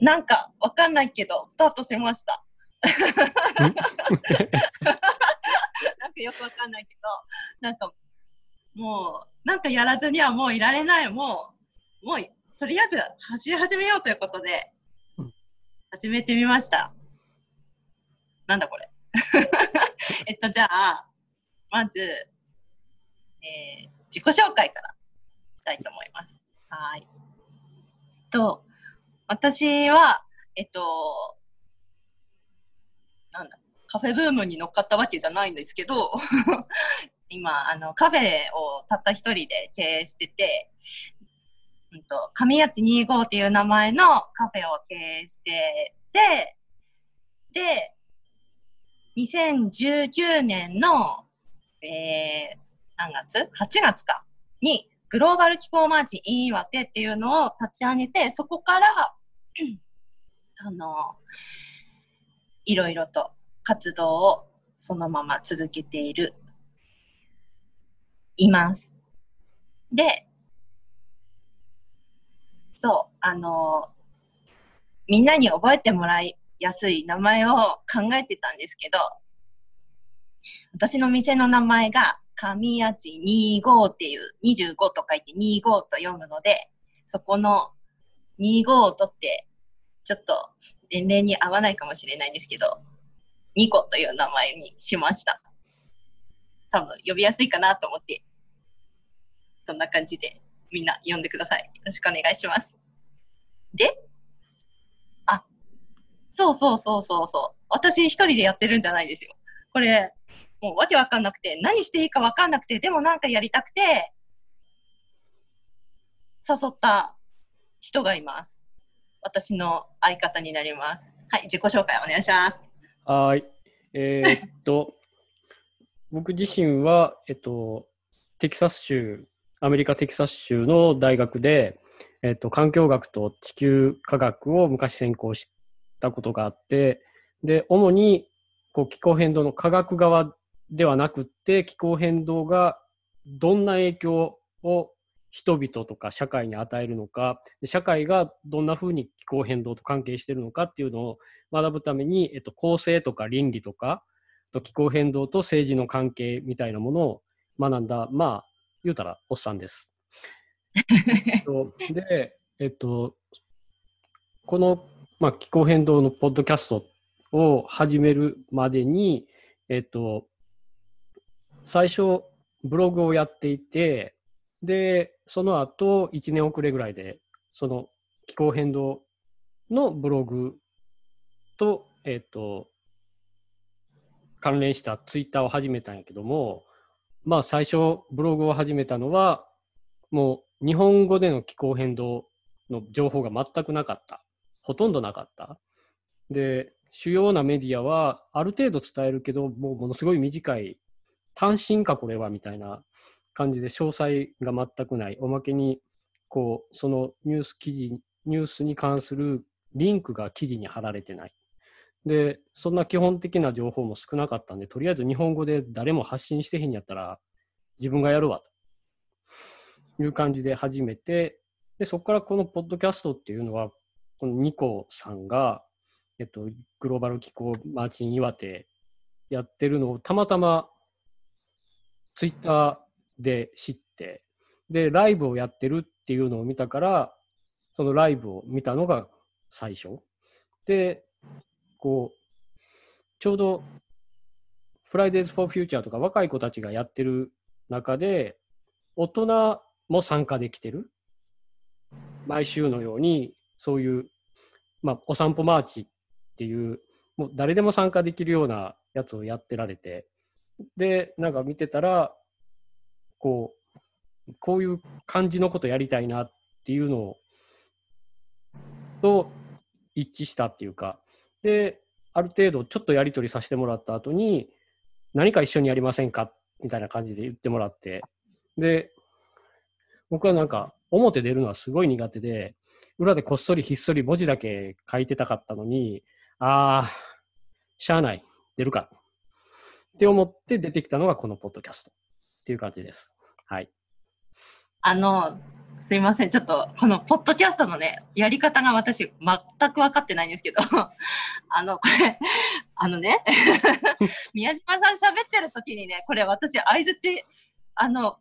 なんかわかんないけど、スタートしました。なんかよくわかんないけど、なんかもう、なんかやらずにはもういられない、もう、もう、とりあえず走り始めようということで、始めてみました。なんだこれ。えっと、じゃあ、まず、えー自己紹介からしたいと思います。はい。えっと、私は、えっと、なんだ、カフェブームに乗っかったわけじゃないんですけど、今、あの、カフェをたった一人で経営してて、うんと、神谷地25っていう名前のカフェを経営してて、で、2019年の、えー、何月 ?8 月か。に、グローバル気候マーチ in 岩手っていうのを立ち上げて、そこから、あの、いろいろと活動をそのまま続けている、います。で、そう、あの、みんなに覚えてもらいやすい名前を考えてたんですけど、私の店の名前が神谷地25っていう25と書いて25と読むので、そこの25を取って、ちょっと年齢に合わないかもしれないんですけど、ニコという名前にしました。多分呼びやすいかなと思って、そんな感じでみんな呼んでください。よろしくお願いします。で、あ、そうそうそうそうそう。私一人でやってるんじゃないですよ。これ、もうわけわかんなくて、何していいかわかんなくて、でもなんかやりたくて、誘った人がいます。私の相方になります。はい、自己紹介お願いします。はーい。えーっと、僕自身は、えっと、テキサス州、アメリカ・テキサス州の大学で、えっと、環境学と地球科学を昔専攻したことがあって、で、主にこう気候変動の科学側ではなくって、気候変動がどんな影響を人々とか社会に与えるのか、で社会がどんなふうに気候変動と関係しているのかっていうのを学ぶために、えっと、公正とか倫理とか、と気候変動と政治の関係みたいなものを学んだ、まあ、言うたらおっさんです。とで、えっと、この、まあ、気候変動のポッドキャストを始めるまでに、えっと、最初、ブログをやっていて、で、その後、1年遅れぐらいで、その気候変動のブログと、えっと、関連したツイッターを始めたんやけども、まあ最初ブログを始めたのは、もう日本語での気候変動の情報が全くなかった。ほとんどなかった。で、主要なメディアはある程度伝えるけど、もうものすごい短い、単身かこれはみたいな感じで詳細が全くない。おまけに、こう、そのニュース記事、ニュースに関するリンクが記事に貼られてない。で、そんな基本的な情報も少なかったんで、とりあえず日本語で誰も発信してへんやったら、自分がやるわ、という感じで始めて、で、そこからこのポッドキャストっていうのは、このニコさんが、えっと、グローバル気候マーチン岩手やってるのをたまたまツイッターで知って、で、ライブをやってるっていうのを見たから、そのライブを見たのが最初。で、こう、ちょうど、Fridays for Future とか若い子たちがやってる中で、大人も参加できてる。毎週のように、そういう、まあ、お散歩マーチっていう、もう誰でも参加できるようなやつをやってられて、で、なんか見てたら、こう、こういう感じのことやりたいなっていうのを、と一致したっていうか、で、ある程度ちょっとやり取りさせてもらった後に、何か一緒にやりませんか？みたいな感じで言ってもらって、で、僕はなんか表出るのはすごい苦手で、裏でこっそりひっそり文字だけ書いてたかったのに、ああ、しゃあない、出るか。って思って出てきたのがこのポッドキャスト。っていう感じです。はい。あの、すいません。ちょっと、このポッドキャストのね、やり方が私、全く分かってないんですけど、あの、これ、あのね、宮島さん喋ってる時にね、これ私、相づち、あの、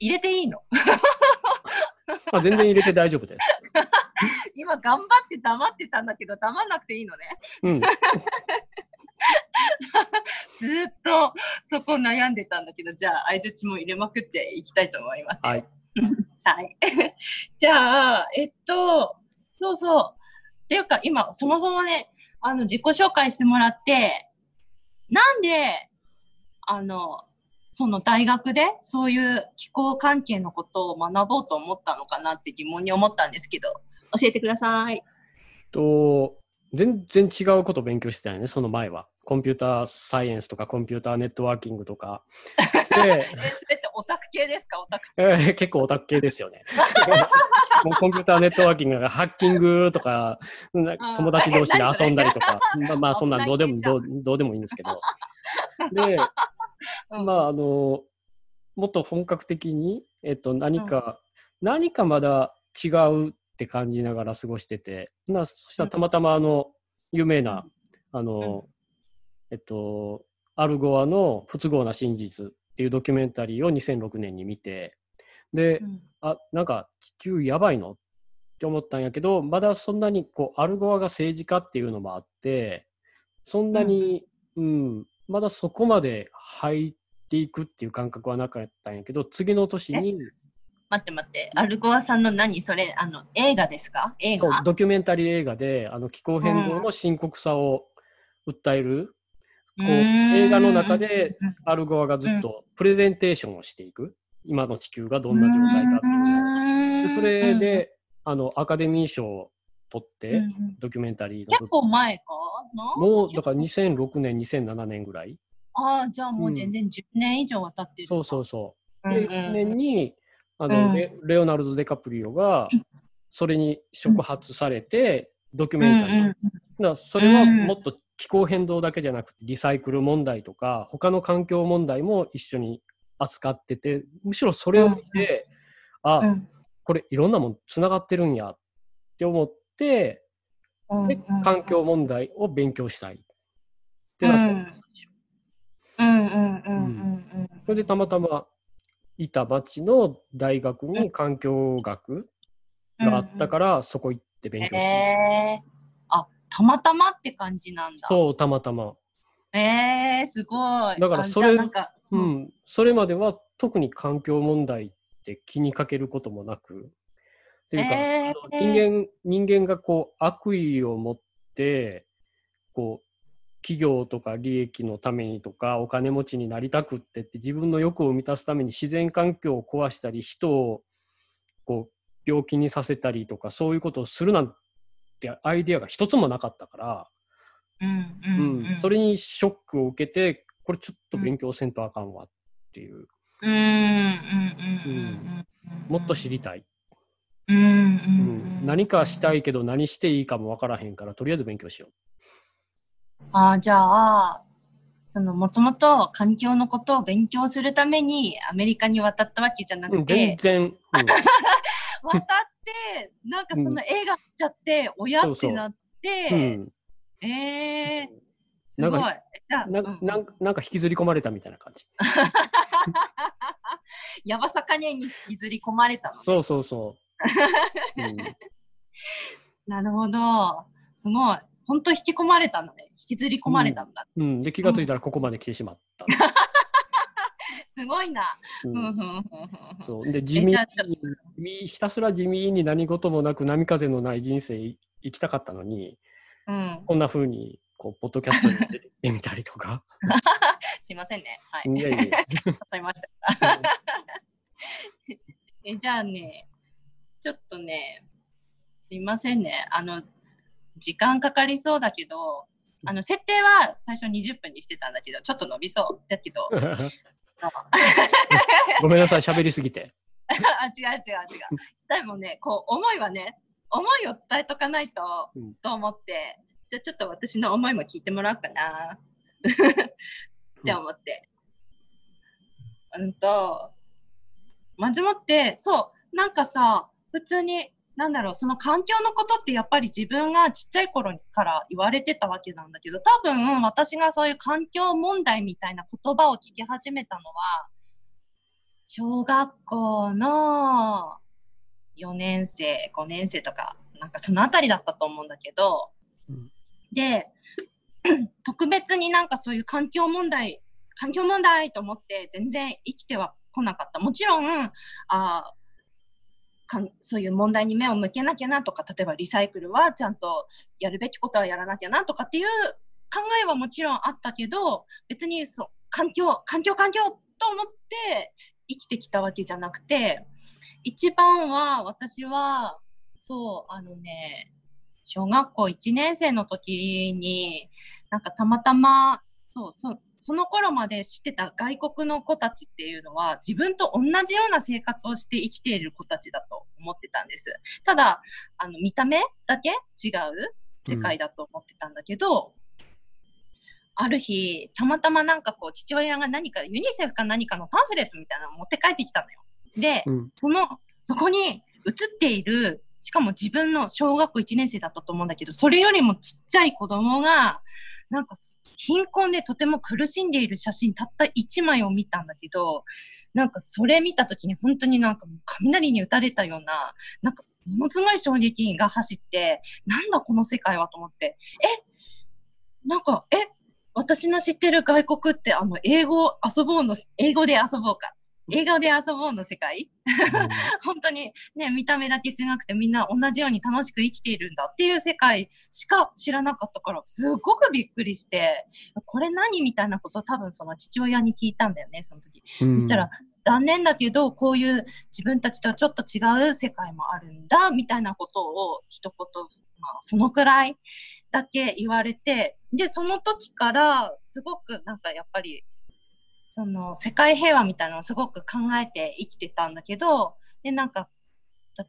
入れていいの？あ全然入れて大丈夫です。今頑張って黙ってたんだけど、黙んなくていいのね。うん。ずーっとそこ悩んでたんだけど、じゃあ相づちも入れまくっていきたいと思いますよ。はい。はい。じゃあ、えっと、そうそう。っていうか、今、そもそもね、あの、自己紹介してもらって、なんで、あの、その大学でそういう気候関係のことを学ぼうと思ったのかなって疑問に思ったんですけど、教えてください。と、全然違うことを勉強してたよね、その前は。コンピューターサイエンスとか、コンピューターネットワーキングとか。で、え、てオタク系ですか？オタクえー結構オタク系ですよね。もうコンピューターネットワーキングがハッキングとか、友達同士で遊んだりとか、まあまあそんなんどうでもどうどうでもいいんですけど。で、うんまああの、もっと本格的に、えっと、何か、何かまだ違うって感じながら過ごしてて、なそしたらたまたまあの、有名な、あの、えっと、アルゴアの不都合な真実っていうドキュメンタリーを2006年に見て、で、うん。あなんか地球やばいの？って思ったんやけどまだそんなにこうアルゴアが政治家っていうのもあってそんなに、うんまだそこまで入っていくっていう感覚はなかったんやけど次の年に待って待って、アルゴアさんの何？それ、あの、映画ですか？映画？そうドキュメンタリー映画であの気候変動の深刻さを訴える、こう映画の中でうんアルゴアがずっとプレゼンテーションをしていく。今の地球がどんな状態かっていう。でそれ、で、あのアカデミー賞を取って、うんうん。ドキュメンタリーの結構前かな？もうだから2006年2007年ぐらい。ああ、じゃあもう全然10年以上は経ってる。そうそうそう。うんで、1年にあの、うん。レレオナルド・デカプリオがそれに触発されて、ドキュメンタリー、うんうんだそれはもっと気候変動だけじゃなくてリサイクル問題とか他の環境問題も一緒に扱っててむしろそれを見て、あ、うん。これいろんなもんつながってるんやって思ってでうんうん。環境問題を勉強したいってなったんです、うんうんうん。うん。それでたまたまいた町の大学に環境学があったから、そこ行って勉強してました、えー、あ、たまたまって感じなんだ。そうたまたま、えー、すごい。あだからそれううん。ん、それまでは特に環境問題って気にかけることもなく。っていうか、えー。人間人間がこう悪意を持ってこう企業とか利益のためにとかお金持ちになりたくってって自分の欲を満たすために自然環境を壊したり人をこう病気にさせたりとかそういうことをするなんてアイデアが一つもなかったから、うんううんんうん、それにショックを受けてこれちょっと勉強せんとあかんわっていう、うんもっと知りたい、うん何かしたいけど何していいかもわからへんからとりあえず勉強しよあーじゃあそのもともと環境のことを勉強するためにアメリカに渡ったわけじゃなくて、全然、うん。渡ってなんかその映画見ちゃって、親ってなって、うん、えー、すごい。なんじゃあ、なうん。か引きずり込まれたみたいな感じ。ヤバさかねに引きずり込まれたのそうそうそう。うん、なるほど。すごい本当引き込まれたのね。引きずり込まれたんだ、うん、で気がついたらここまで来てしまった。すごいな、ううんんうんうんうん。そう。で地味にひたすら地味に何事もなく波風のない人生生きたかったのにうん、こんな風にこうポッドキャストに出てきてみたりとか。すいませんね。はい。いやいや。りました。えじゃあねちょっとねすいませんね。あの時間かかりそうだけどあの設定は最初20分にしてたんだけどちょっと伸びそう。だけど ごめんなさい、喋りすぎて。あ違う違う違う。でもねこう思いはね思いを伝えとかないと、うん。と思ってじゃあちょっと私の思いも聞いてもらおうかな。って思って。うんとまずもってそうなんかさ、普通に、なんだろう、その環境のことってやっぱり自分がちっちゃい頃から言われてたわけなんだけど、多分私がそういう環境問題みたいな言葉を聞き始めたのは、小学校の4年生、5年生とか、なんかそのあたりだったと思うんだけど、うん、で、特別になんかそういう環境問題、環境問題と思って全然生きてはこなかった。もちろん、あかんそういう問題に目を向けなきゃなとか、例えばリサイクルはちゃんとやるべきことはやらなきゃなとかっていう考えはもちろんあったけど、別にそう環境、環境、環境と思って生きてきたわけじゃなくて、一番は私は、そう、あのね、小学校1年生の時に、なんかたまたま、そう、そその頃まで知ってた外国の子たちっていうのは自分と同じような生活をして生きている子たちだと思ってたんです。ただ、あの、見た目だけ違う世界だと思ってたんだけど、うん、ある日、たまたまなんかこう、父親が何か、ユニセフか何かのパンフレットみたいなのを持って帰ってきたのよ。で、うん、その、そこに写っている、しかも自分の小学校1年生だったと思うんだけど、それよりもちっちゃい子供が、なんか貧困でとても苦しんでいる写真たった1枚を見たんだけど、なんかそれ見た時に本当になんか雷に打たれたような、なんかものすごい衝撃が走って、なんだこの世界はと思って、えなんか、え私の知ってる外国ってあの英語遊ぼうの、英語で遊ぼうか映画で遊ぼうの世界、本当にね、見た目だけ違くてみんな同じように楽しく生きているんだっていう世界しか知らなかったから、すごくびっくりして、これ何みたいなことを多分その父親に聞いたんだよね、その時。うん、そしたら、残念だけど、こういう自分たちとはちょっと違う世界もあるんだ、みたいなことを一言、まあ、そのくらいだけ言われて、で、その時から、すごくなんかやっぱり、その世界平和みたいなのをすごく考えて生きてたんだけど、で、なんか、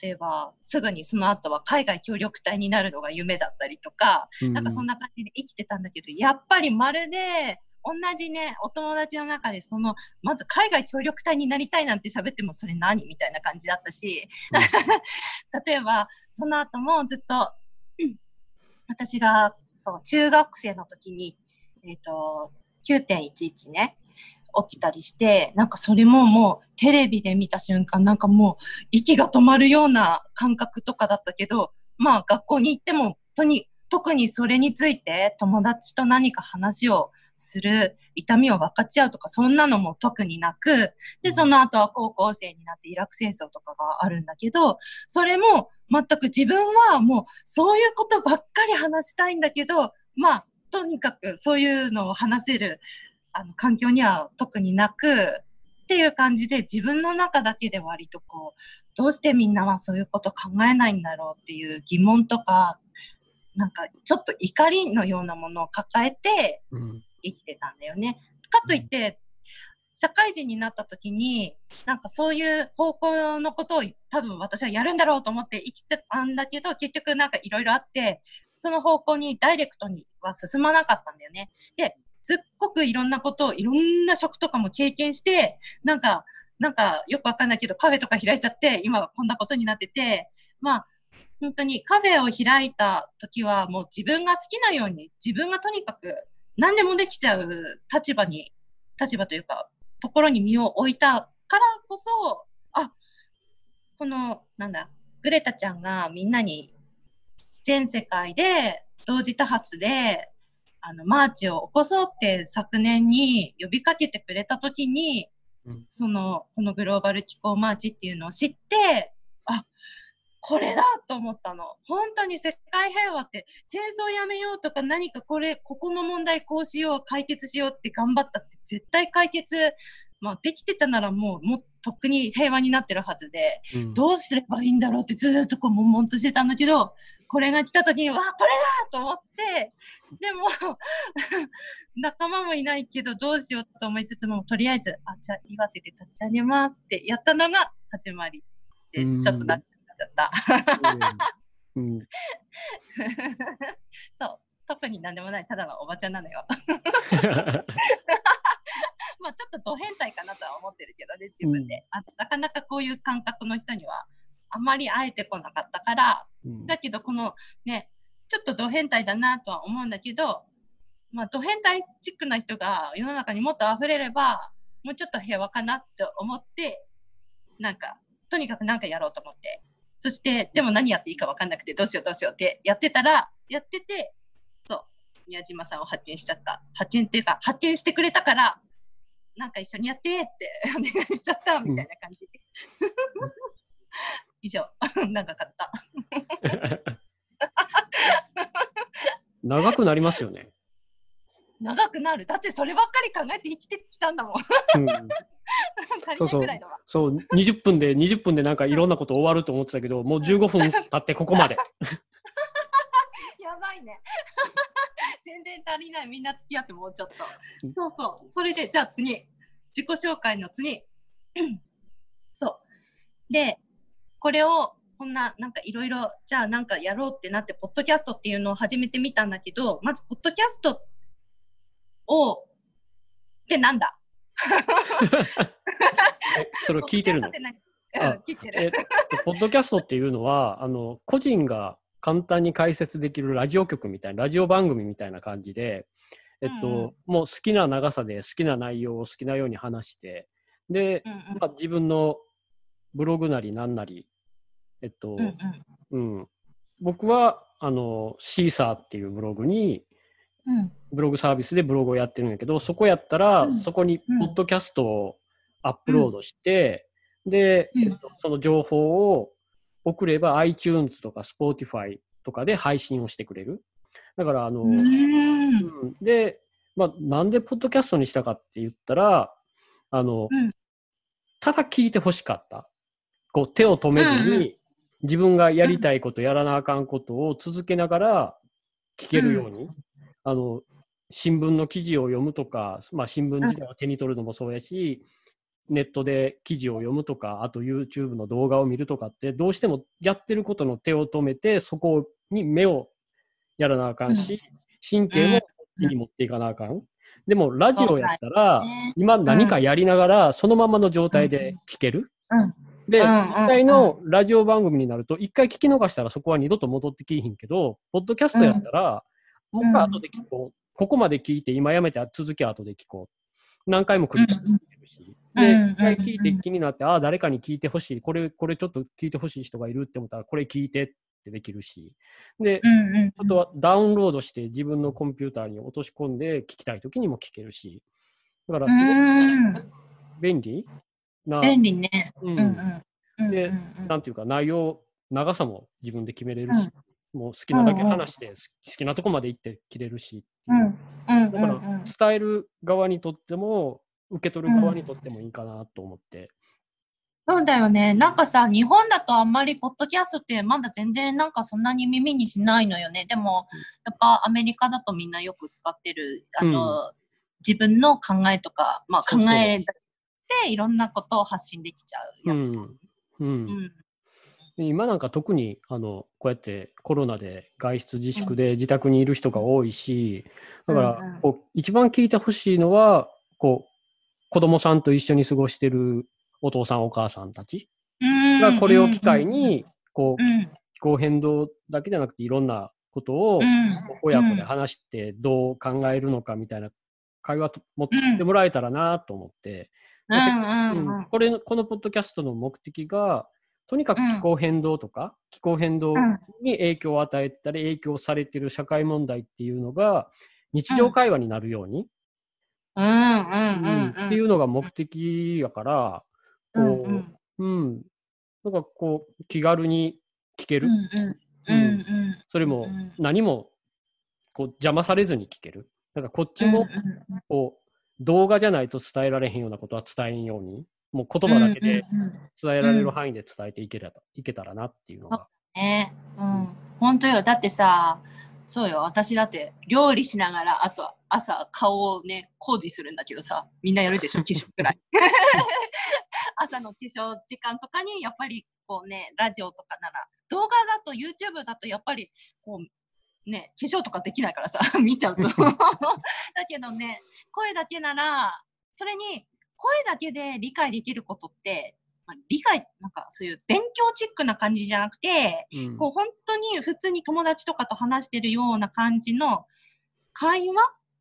例えばすぐにその後は海外協力隊になるのが夢だったりとか、うん、なんかそんな感じで生きてたんだけど、やっぱりまるで同じね、お友達の中でその、まず海外協力隊になりたいなんて喋ってもそれ何みたいな感じだったし、うん、例えばその後もずっと、私がそう中学生の時に、えっ、ー、と、9.11ね、起きたりして、なんかそれももうテレビで見た瞬間、なんかもう息が止まるような感覚とかだったけど、まあ学校に行っても、とに、特にそれについて友達と何か話をする、痛みを分かち合うとか、そんなのも特になく、で、その後は高校生になってイラク戦争とかがあるんだけど、それも全く自分はもうそういうことばっかり話したいんだけど、まあ、とにかくそういうのを話せるあの環境には特になくっていう感じで自分の中だけで割とこうどうしてみんなはそういうこと考えないんだろうっていう疑問とかなんかちょっと怒りのようなものを抱えて生きてたんだよね。うん、かといって社会人になった時になんかそういう方向のことを多分私はやるんだろうと思って生きてたんだけど結局なんかいろいろあってその方向にダイレクトには進まなかったんだよね。で、すっごくいろんなことを、いろんな職とかも経験して、なんか、なんかよくわかんないけどカフェとか開いちゃって、今はこんなことになってて、まあ、本当にカフェを開いた時はもう自分が好きなように、自分がとにかく何でもできちゃう立場に、立場というか、ところに身を置いたからこそ、あ、この、なんだ、グレタちゃんがみんなに全世界で同時多発であの、マーチを起こそうって昨年に呼びかけてくれたときに、うん、その、このグローバル気候マーチっていうのを知って、あ、これだと思ったの。本当に世界平和って戦争やめようとか何かこれ、ここの問題こうしよう、解決しようって頑張ったって絶対解決、まあできてたならもう、もとっくに平和になってるはずで、うん、どうすればいいんだろうってずっとこう悶々としてたんだけど、これが来た時に、わあ、これだと思って、でも 仲間もいないけどどうしようと思いつつも、とりあえず、あ、じゃあ岩手で立ち上げますってやったのが始まりです。ちょっとなっちゃった。うん、そう、特になんでもない、ただのおばちゃんなのよ。まあ、ちょっとド変態かなとは思ってるけどね、自分で。あなかなかこういう感覚の人にはあまり会えてこなかったから、うんだけどこのね、ちょっとド変態だなとは思うんだけど、まあド変態チックな人が世の中にもっと溢れれば、もうちょっと平和かなって思って、なんか、とにかくなんかやろうと思って。そして、でも何やっていいか分かんなくて、どうしようどうしようってやってたら、やってて、そう、宮島さんを発見しちゃった。発見っていうか、発見してくれたから、なんか一緒にやってってお願いしちゃった、みたいな感じ。以上、長かった。長くなりますよね。長くなる。だってそればっかり考えて生きてきたんだもん。うん、足りないぐらいだわ。そう、20分で、20分でなんかいろんなこと終わると思ってたけど、もう15分経ってここまで。やばいね。全然足りない。みんな付き合ってもうちょっとうん。そうそう。それで、じゃあ次。自己紹介の次。そう。で、これを、こんな、なんかいろいろ、じゃあなんかやろうってなって、ポッドキャストっていうのを始めてみたんだけど、まず、ポッドキャストを、ってなんだ？え それを聞いてるの？ポッドキャストっていてえる。ポッドキャストっていうのは、あの、個人が簡単に解説できるラジオ局みたいな、ラジオ番組みたいな感じで、えっと、うんうん。もう好きな長さで好きな内容を好きなように話して、で、うんうん。まあ、自分のブログなりなんなり、えっと、うんうん。うん、僕は、あの、シーサーっていうブログに、うん。ブログサービスでブログをやってるんだけど、そこやったら、うん。そこにうん。ポッドキャストをアップロードして、で、うん。えっとその情報を送れば iTunes とか Spotify とかで配信をしてくれる。だから、あの、うん。うん。で、まあ、なんでポッドキャストにしたかって言ったら、あの、うん。ただ聞いてほしかった。こう、手を止めずに、うんう自分がやりたいこと、やらなあかんことを続けながら聞けるように、あの、新聞の記事を読むとか、まあ、新聞自体を手に取るのもそうやし、ネットで記事を読むとか、あと YouTube の動画を見るとかって、どうしてもやってることの手を止めて、そこに目をやらなあかんし、神経もそっちに持っていかなあかん。でも、ラジオやったら、ね。今何かやりながら、そのままの状態で聞ける。うんで、うんうん実際のラジオ番組になると、一回聞き逃したらそこは二度と戻ってきいひんけど、ポッドキャストやったら、もう一回後で聞こう。ここまで聞いて、今やめて続きは後で聞こう。何回も繰り返してるし。で、うんうん一回聞いて気になって、ああ、誰かに聞いてほしい。これ、これちょっと聞いてほしい人がいるって思ったら、これ聞いてってできるし。で、うんうんあとはダウンロードして自分のコンピューターに落とし込んで聞きたいときにも聞けるし。だからすごうんく便利な、便利ね。ううんんうんうんでうんうん。なんていうか内容、長さも自分で決めれるし、もう好きなだけ話して、好きなとこまで行って切れるしだからう。ん。うん伝える側にとっても、受け取る側にとってもいいかなと思って。そうだよね。なんかさ、日本だとあんまりポッドキャストってまだ全然なんかそんなに耳にしないのよね。でも、やっぱアメリカだとみんなよく使ってる、あの、自分の考えとか、まあ考そうそうえでいろんなことを発信できちゃうやつ。うん。今なんか特にあのこうやってコロナで外出自粛で自宅にいる人が多いし、だからこう一番聞いてほしいのはこう子供さんと一緒に過ごしてるお父さんお母さんたちうん。がこれを機会、にこううん。気候変動だけじゃなくていろんなことをうん。親子で話してどう考えるのかみたいな会話と持ってもらえたらなと思って、これのこのポッドキャストの目的がとにかく気候変動とか、気候変動うん。に影響を与えたり影響されている社会問題っていうのが日常会話になるように、うんうんうんうん。っていうのが目的やから、こうんうん。う、うん、なんかこう気軽に聞ける、うんうん。うん。うんそれもうん何もこう邪魔されずに聞ける。なんかこっちもうんうん。こう動画じゃないと伝えられへんようなことは伝えんように、もう言葉だけでうんうんうん。伝えられる範囲で伝えていければいけたらなっていうのが。ね。うん。本当よ。だってさそうよ。私だって料理しながらあと朝顔をね工事するんだけどさみんなやるでしょ？化粧くらい。朝の化粧時間とかにやっぱりこうねラジオとかなら。動画だと YouTube だとやっぱりこうね化粧とかできないからさ 見ちゃうと。だけどね声だけならそれに声だけで理解できることって、まあ理解、なんかそういう勉強チックな感じじゃなくて、うん。こう本当に普通に友達とかと話してるような感じの会話？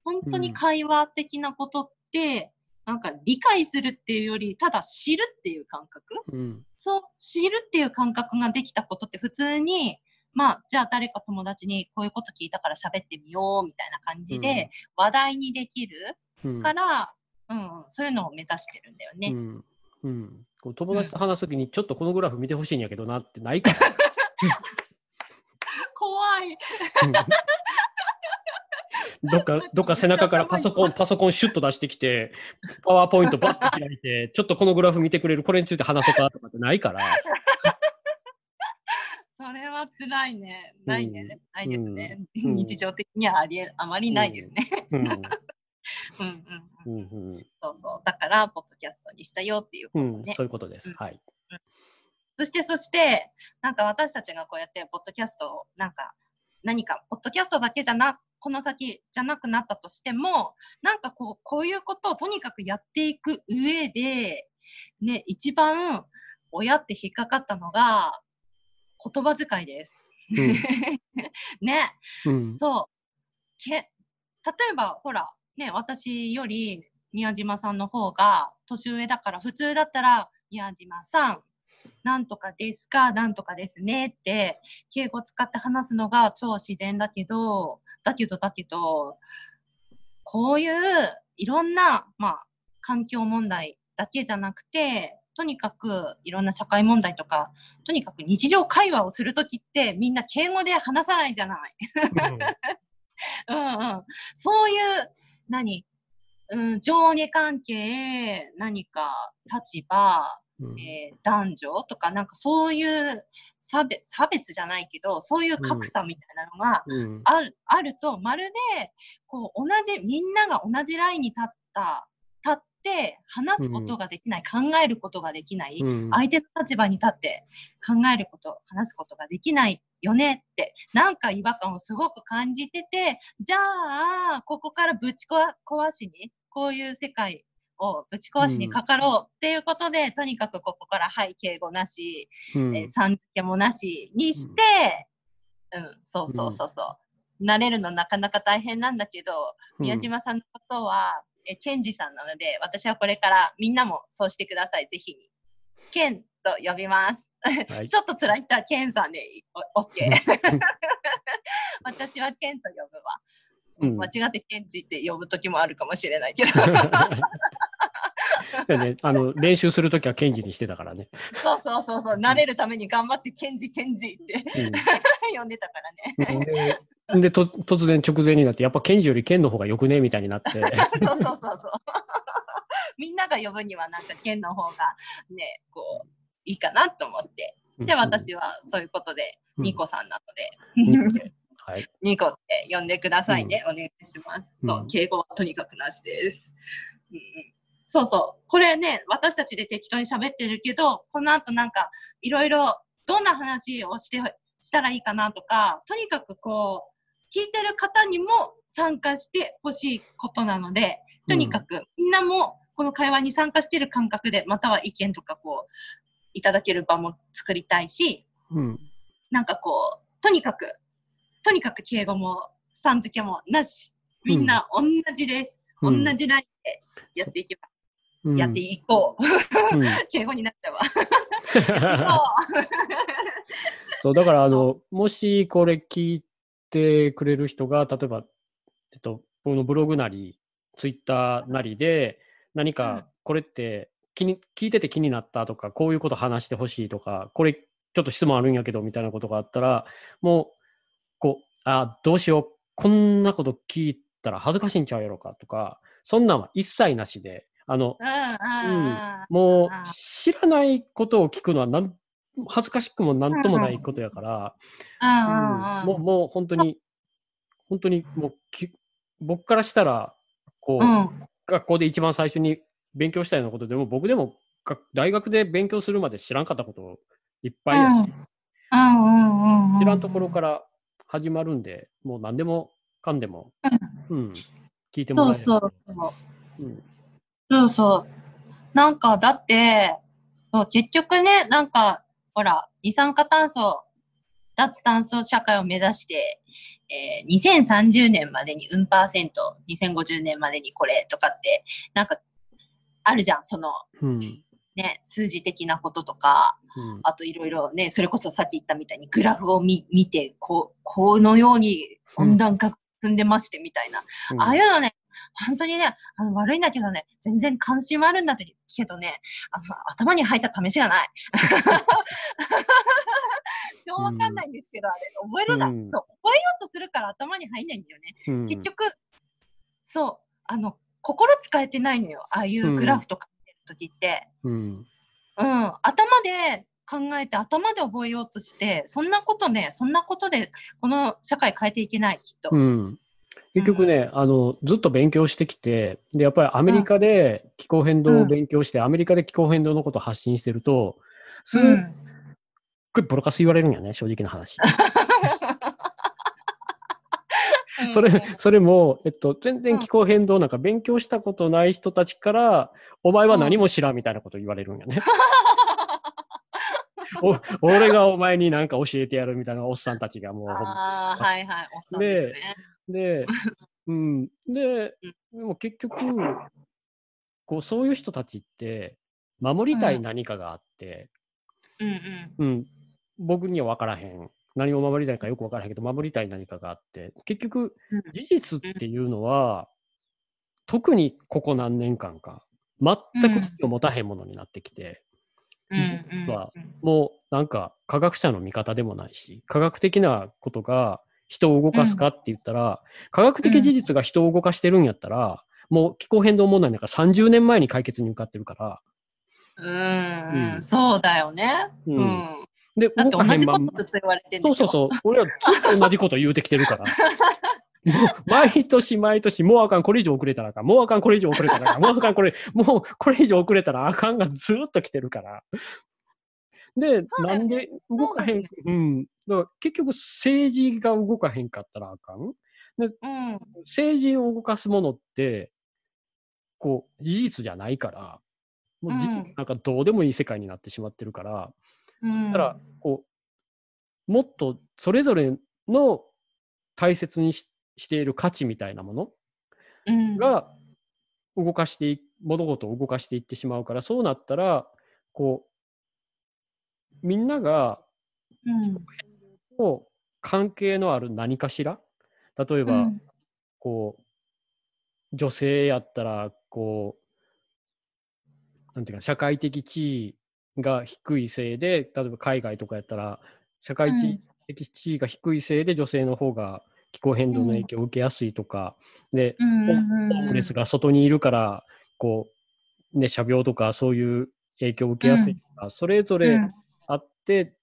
本当に会話的なことって、なんか理解するっていうより、ただ知るっていう感覚？うん。そう、知るっていう感覚ができたことって普通に、まあ、じゃあ誰か友達にこういうこと聞いたから喋ってみようみたいな感じで話題にできるうんから、うん、そういうのを目指してるんだよね。うんうん、こう友達と話すときに、ちょっとこのグラフ見てほしいんやけどなってないから。怖い。う んどっか、どっか背中からパソコン、パソコンシュッと出してきて、パワーポイントバッと開いて、ちょっとこのグラフ見てくれる、これについて話そうかとかってないから。それは辛いね。ないね。うんないですね。うん 日常的にはありえ、あまりないですね。うん うんうんうん。うんうんそうそう。だから、ポッドキャストにしたよっていうこうんとね。そういうことです。うんはい。そして、そして、なんか私たちがこうやって、ポッドキャストを、なんか、何か、ポッドキャストだけじゃな、この先じゃなくなったとしても、なんかこう、こういうことをとにかくやっていく上で、ね、一番親って引っかかったのが、言葉遣いです。ね、うんそう。け例えば、ほら、ね、私より宮島さんの方が年上だから、普通だったら、宮島さん、なんとかですか、なんとかですねって、敬語使って話すのが超自然だけど、だけど、だけど、こういういろんな、まあ、環境問題だけじゃなくて、とにかくいろんな社会問題とか、とにかく日常会話をするときってみんな敬語で話さないじゃない。うん。うん。そういう、何？うん、上下関係、何か立場、うん。えー男女とか、なんかそういう差別、差別じゃないけど、そういう格差みたいなのがうん。ある,、あると、まるで、こう、同じ、みんなが同じラインに立った、立って話すことができない、考えることができない、うん。相手の立場に立って考えること、話すことができないよねって、なんか違和感をすごく感じてて、じゃあ、ここからぶち壊壊しに、こういう世界をぶち壊しにかかろうっていうことで、とにかくここから、はい、敬語なし、うん。えーさん付けもなしにして、うん、そうそうそうそう。慣れるのなかなか大変なんだけど、宮島さんのことは、えケンジさんなので、私はこれからみんなもそうしてください、ぜひに。ケンと呼びます。はい ちょっと辛い人はケンさんでいいお OK。私はケンと呼ぶわ。うん間違ってケンジって呼ぶ時もあるかもしれないけど。でね、あの練習するときはケンジにしてたからね。そうそうそうそう、慣れるために頑張ってケンジケンジって 呼んでたからね。うんででと突然直前になって、やっぱケンジよりケンの方がよくねみたいになって。そうそうそうそう。みんなが呼ぶにはなんか県の方がね、こう、いいかなと思って。で、私はそういうことで、うんニコさんなので、うんはい。ニコって呼んでくださいね。お願いします。そうう、ん敬語はとにかくなしです。うんうんそうそう。これね、私たちで適当に喋ってるけど、この後なんか、いろいろ、どんな話をして、したらいいかなとか、とにかくこう、聞いてる方にも参加してほしいことなので、とにかくみんなもこの会話に参加してる感覚で、または意見とかこう、いただける場も作りたいし、うん。なんかこう、とにかく、とにかく敬語も、さん付けもなし。みんな同じです。うん同じラインでやっていけば、うんやっていこう。うん敬語になったわ。そうだからあの、もしこれ聞いてくれる人が、例えば、えっと、このブログなり、ツイッターなりで、何うんかこれって気に、聞いてて気になったとか、こういうこと話してほしいとか、これちょっと質問あるんやけどみたいなことがあったら、もう、こう、あ、どうしよう、こんなこと聞いたら恥ずかしいんちゃうやろかとか、そんなんは一切なしで、あの、う。ん。もう知らないことを聞くのはなん恥ずかしくもなんともないことやから、うん。もうもう本当に、本当にもうき僕からしたら、こう、うん。学校で一番最初に勉強したようなことでも、僕でも大学で勉強するまで知らんかったこといっぱいやし、知らんところから始まるんで、もう何でもかんでも、うん、聞いてもらえればそうそうそう。うんそうそう。なんか、だって、そう結局ね、なんか、ほら、二酸化炭素、脱炭素社会を目指して、えー2030年までにうんパーセント、2050年までにこれとかって、なんか、あるじゃん、その、うん。ね、数字的なこととか、うん。あといろいろね、それこそさっき言ったみたいにグラフを見見て、こう、このように温暖化が進んでましてみたいな。うんああいうのね、本当にね、あの悪いんだけどね、全然関心はあるんだけどね、あの頭に入った試しがない。超わかんないんですけど、あれ、覚えるな、うんそう、覚えようとするから頭に入んないんだよね。うん結局、そう、あの、心使えてないのよ。ああいうグラフとか見てるときって。うん。うん、頭で考えて、頭で覚えようとして、そんなことね、そんなことで、この社会変えていけない、きっと。うん。結局ね、あの、ずっと勉強してきて、で、やっぱりアメリカで気候変動を勉強して、アメリカで気候変動のことを発信してると、すっうんごいボロカス言われるんやね、正直な話。それ、それも、えっと、全然気候変動なんか勉強したことない人たちから、お前は何も知らんみたいなこと言われるんやね。お俺がお前になんか教えてやるみたいなおっさんたちがもうああ、はいはい、おっさんですね。で、うん。で、でも結局、こう、そういう人たちって、守りたい何かがあって、うんうん。うん、僕には分からへん。何を守りたいかよく分からへんけど、守りたい何かがあって、結局、うん事実っていうのは、特にここ何年間か、全く意味を持たへんものになってきて、うん実はもうなんか科学者の味方でもないし、科学的なことが人を動かすかって言ったら、科学的事実が人を動かしてるんやったら、もう気候変動問題なんか30年前に解決に向かってるから、うん、そうだよね。ううんん。で、だって同じことずっと言われてる。そうそうそう、俺はずっと同じこと言うてきてるから。もう毎年毎年、もうあかん、これ以上遅れたらあかん、もうあかん、これ以上遅れたらあかん、もうあかん、これ、もうこれ以上遅れたらあかんがずーっと来てるから。で、なんで動かへん、うん。だから結局政治が動かへんかったらあかん？うん。政治を動かすものって、こう、事実じゃないから、もう事実うんなんかどうでもいい世界になってしまってるから、うん。だから、こう、もっとそれぞれの大切にししている価値みたいなものうん、が動かしてい、物事を動かしていってしまうから、そうなったら、こう、みんなが、うん、こう、関係のある何かしら、例えば、うん。こう、女性やったら、こう、なんていうか、社会的地位が低いせいで、例えば海外とかやったら、社会うん。的地位が低いせいで女性の方が気候変動の影響を受けやすいとか、で、うんホうん。ホームレスが外にいるから、こう、ね、社病とかそういう影響を受けやすいとか、それぞれ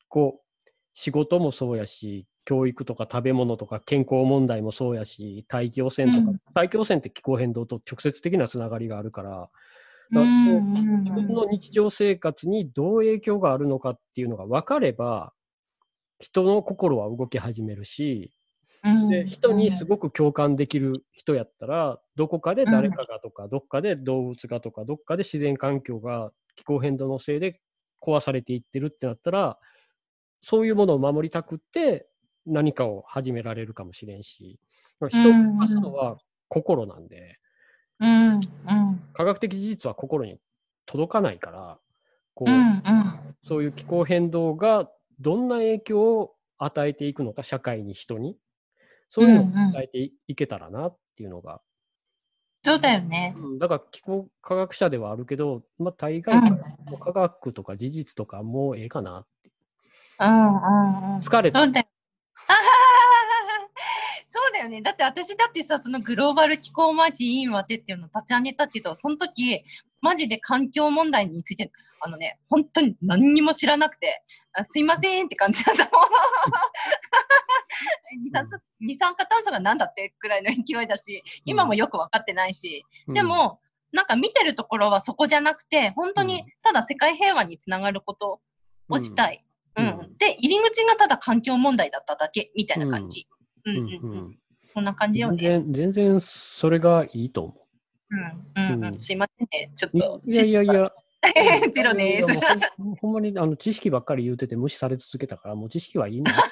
こう、仕事もそうやし、教育とか食べ物とか健康問題もそうやし、大気汚染とか、うん。大気汚染って気候変動と直接的なつながりがあるから、からそううん自分の日常生活にどう影響があるのかっていうのが分かれば、人の心は動き始めるし、うん。で人にすごく共感できる人やったら、どこかで誰かがとか、どっかで動物がとか、どっかで自然環境が気候変動のせいで壊されていってるってなったら、そういうものを守りたくって何かを始められるかもしれんし、人を動かすのは心なんで、うんうん科学的事実は心に届かないから、こう、うんうんそういう気候変動がどんな影響を与えていくのか、社会に、人に。そういうのをうんうん伝えていいけたらなっていうのが、そうだよね。うんだから気候科学者ではあるけど、まあ、大概うん科学とか事実とかもうええかなって。うんうんうん。疲れた。そうだよ。よね。だって私だってさ、そのグローバル気候マーチ委員はてっていうのを立ち上げたけど、その時、マジで環境問題について、あのね、本当に何にも知らなくて、あすいませんって感じだったもん。二酸化二酸化炭素が何だってくらいの勢いだし、今もよく分かってないし、でも、なんか見てるところはそこじゃなくて、本当にただ世界平和につながることをしたい。ううんん。で、入り口がただ環境問題だっただけみたいな感じ。ううんんうんうん。うんこんな感じよ全ね。然、全然それがいいと思うんうんううんん、すいませんね、ちょっいと。いやいやいや。ゼロです。ほんまにあの知識ばっかり言うてて無視され続けたから、もう知識はいいな。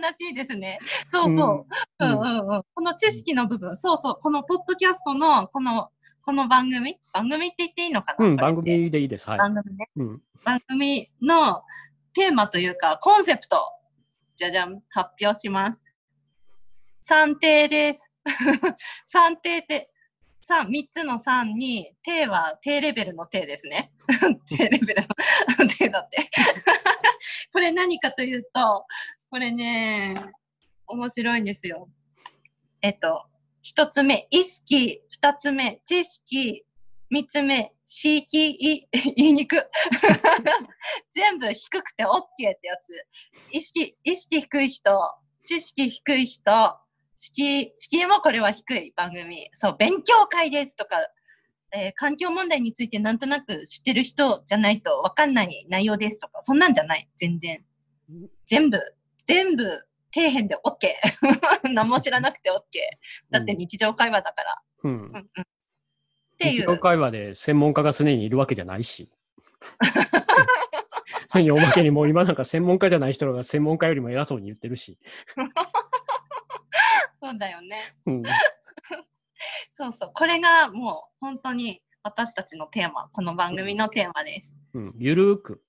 悲しいですね。そうそう。うんうんうんうん。この知識の部分、そうそう。このポッドキャストの、この、この番組？番組って言っていいのかな、うん、番組でいいです。はい。番組ね。うん、番組のテーマというか、コンセプト、じゃじゃん、発表します。算定です。算定って、三三つの三に、低は低レベルの低ですね。低レベルの 低だって。これ何かというと、これね、面白いんですよ。えっと、一つ目、意識。二つ目、知識。三つ目、しきい、言いにく。全部低くて OK ってやつ。意識、意識低い人、知識低い人、敷敷居もこれは低い番組。そう、勉強会ですとか、えー環境問題についてなんとなく知ってる人じゃないとわかんない内容ですとか、そんなんじゃない。全然。全部、全部、底辺で OK。何も知らなくて OK。だって日常会話だから。うんうんうん。ってい日常う。会話で専門家が常にいるわけじゃないし。おまけにもう今なんか専門家じゃない人が専門家よりも偉そうに言ってるし。そうだよね。うん、そうそう。これがもう本当に私たちのテーマ、この番組のテーマです。うん、ゆるーく、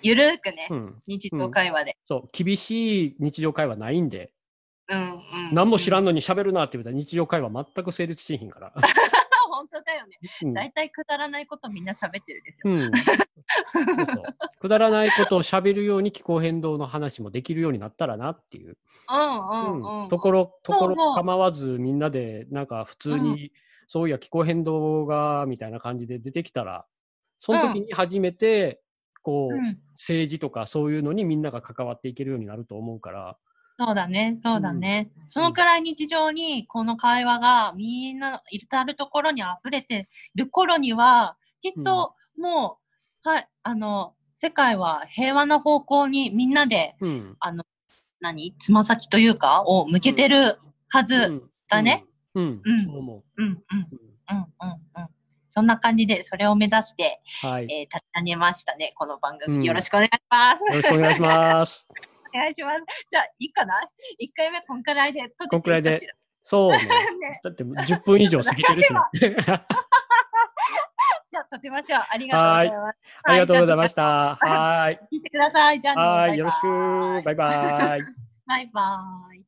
ゆるーくね、うん。日常会話で。そう、厳しい日常会話ないんで、うんうん。何も知らん。んのに喋るなって言ったら日常会話全く成立しひんから。本当だよね。うん大体くだらないことみんな喋ってるですよ。うん、そうそうくだらないことを喋るように気候変動の話もできるようになったらなっていう、うんうんうん。ところところ構わずみんなでなんか普通に、そういや気候変動がみたいな感じで出てきたらその時に初めてこう、うん。政治とかそういうのにみんなが関わっていけるようになると思うから、そうだね、そうだね。そのくらい日常にこの会話がみんな至るところに溢れてる頃には、きっともう、はい、あの、世界は平和な方向にみんなで、うんあの、何？つま先というかを向けてるはず。うんだね。うん、うんそう思うん、うん、う、うん、うん、うん。そんな感じで、それを目指して、うんはい、えー、立ち上げましたね、この番組。うんよろしくお願いします。よろしくお願いします。お願いします。じゃあ、いいかな ?1 回目こんくらいで閉じていいこんくらいでそうね。ね、だって10分以上過ぎてるしね。じゃあ閉じましょう。ありがとうございます。ありがとうございましはた。はーい。聞いてください。じゃあね。よろしく。バイバイ。バイバイ。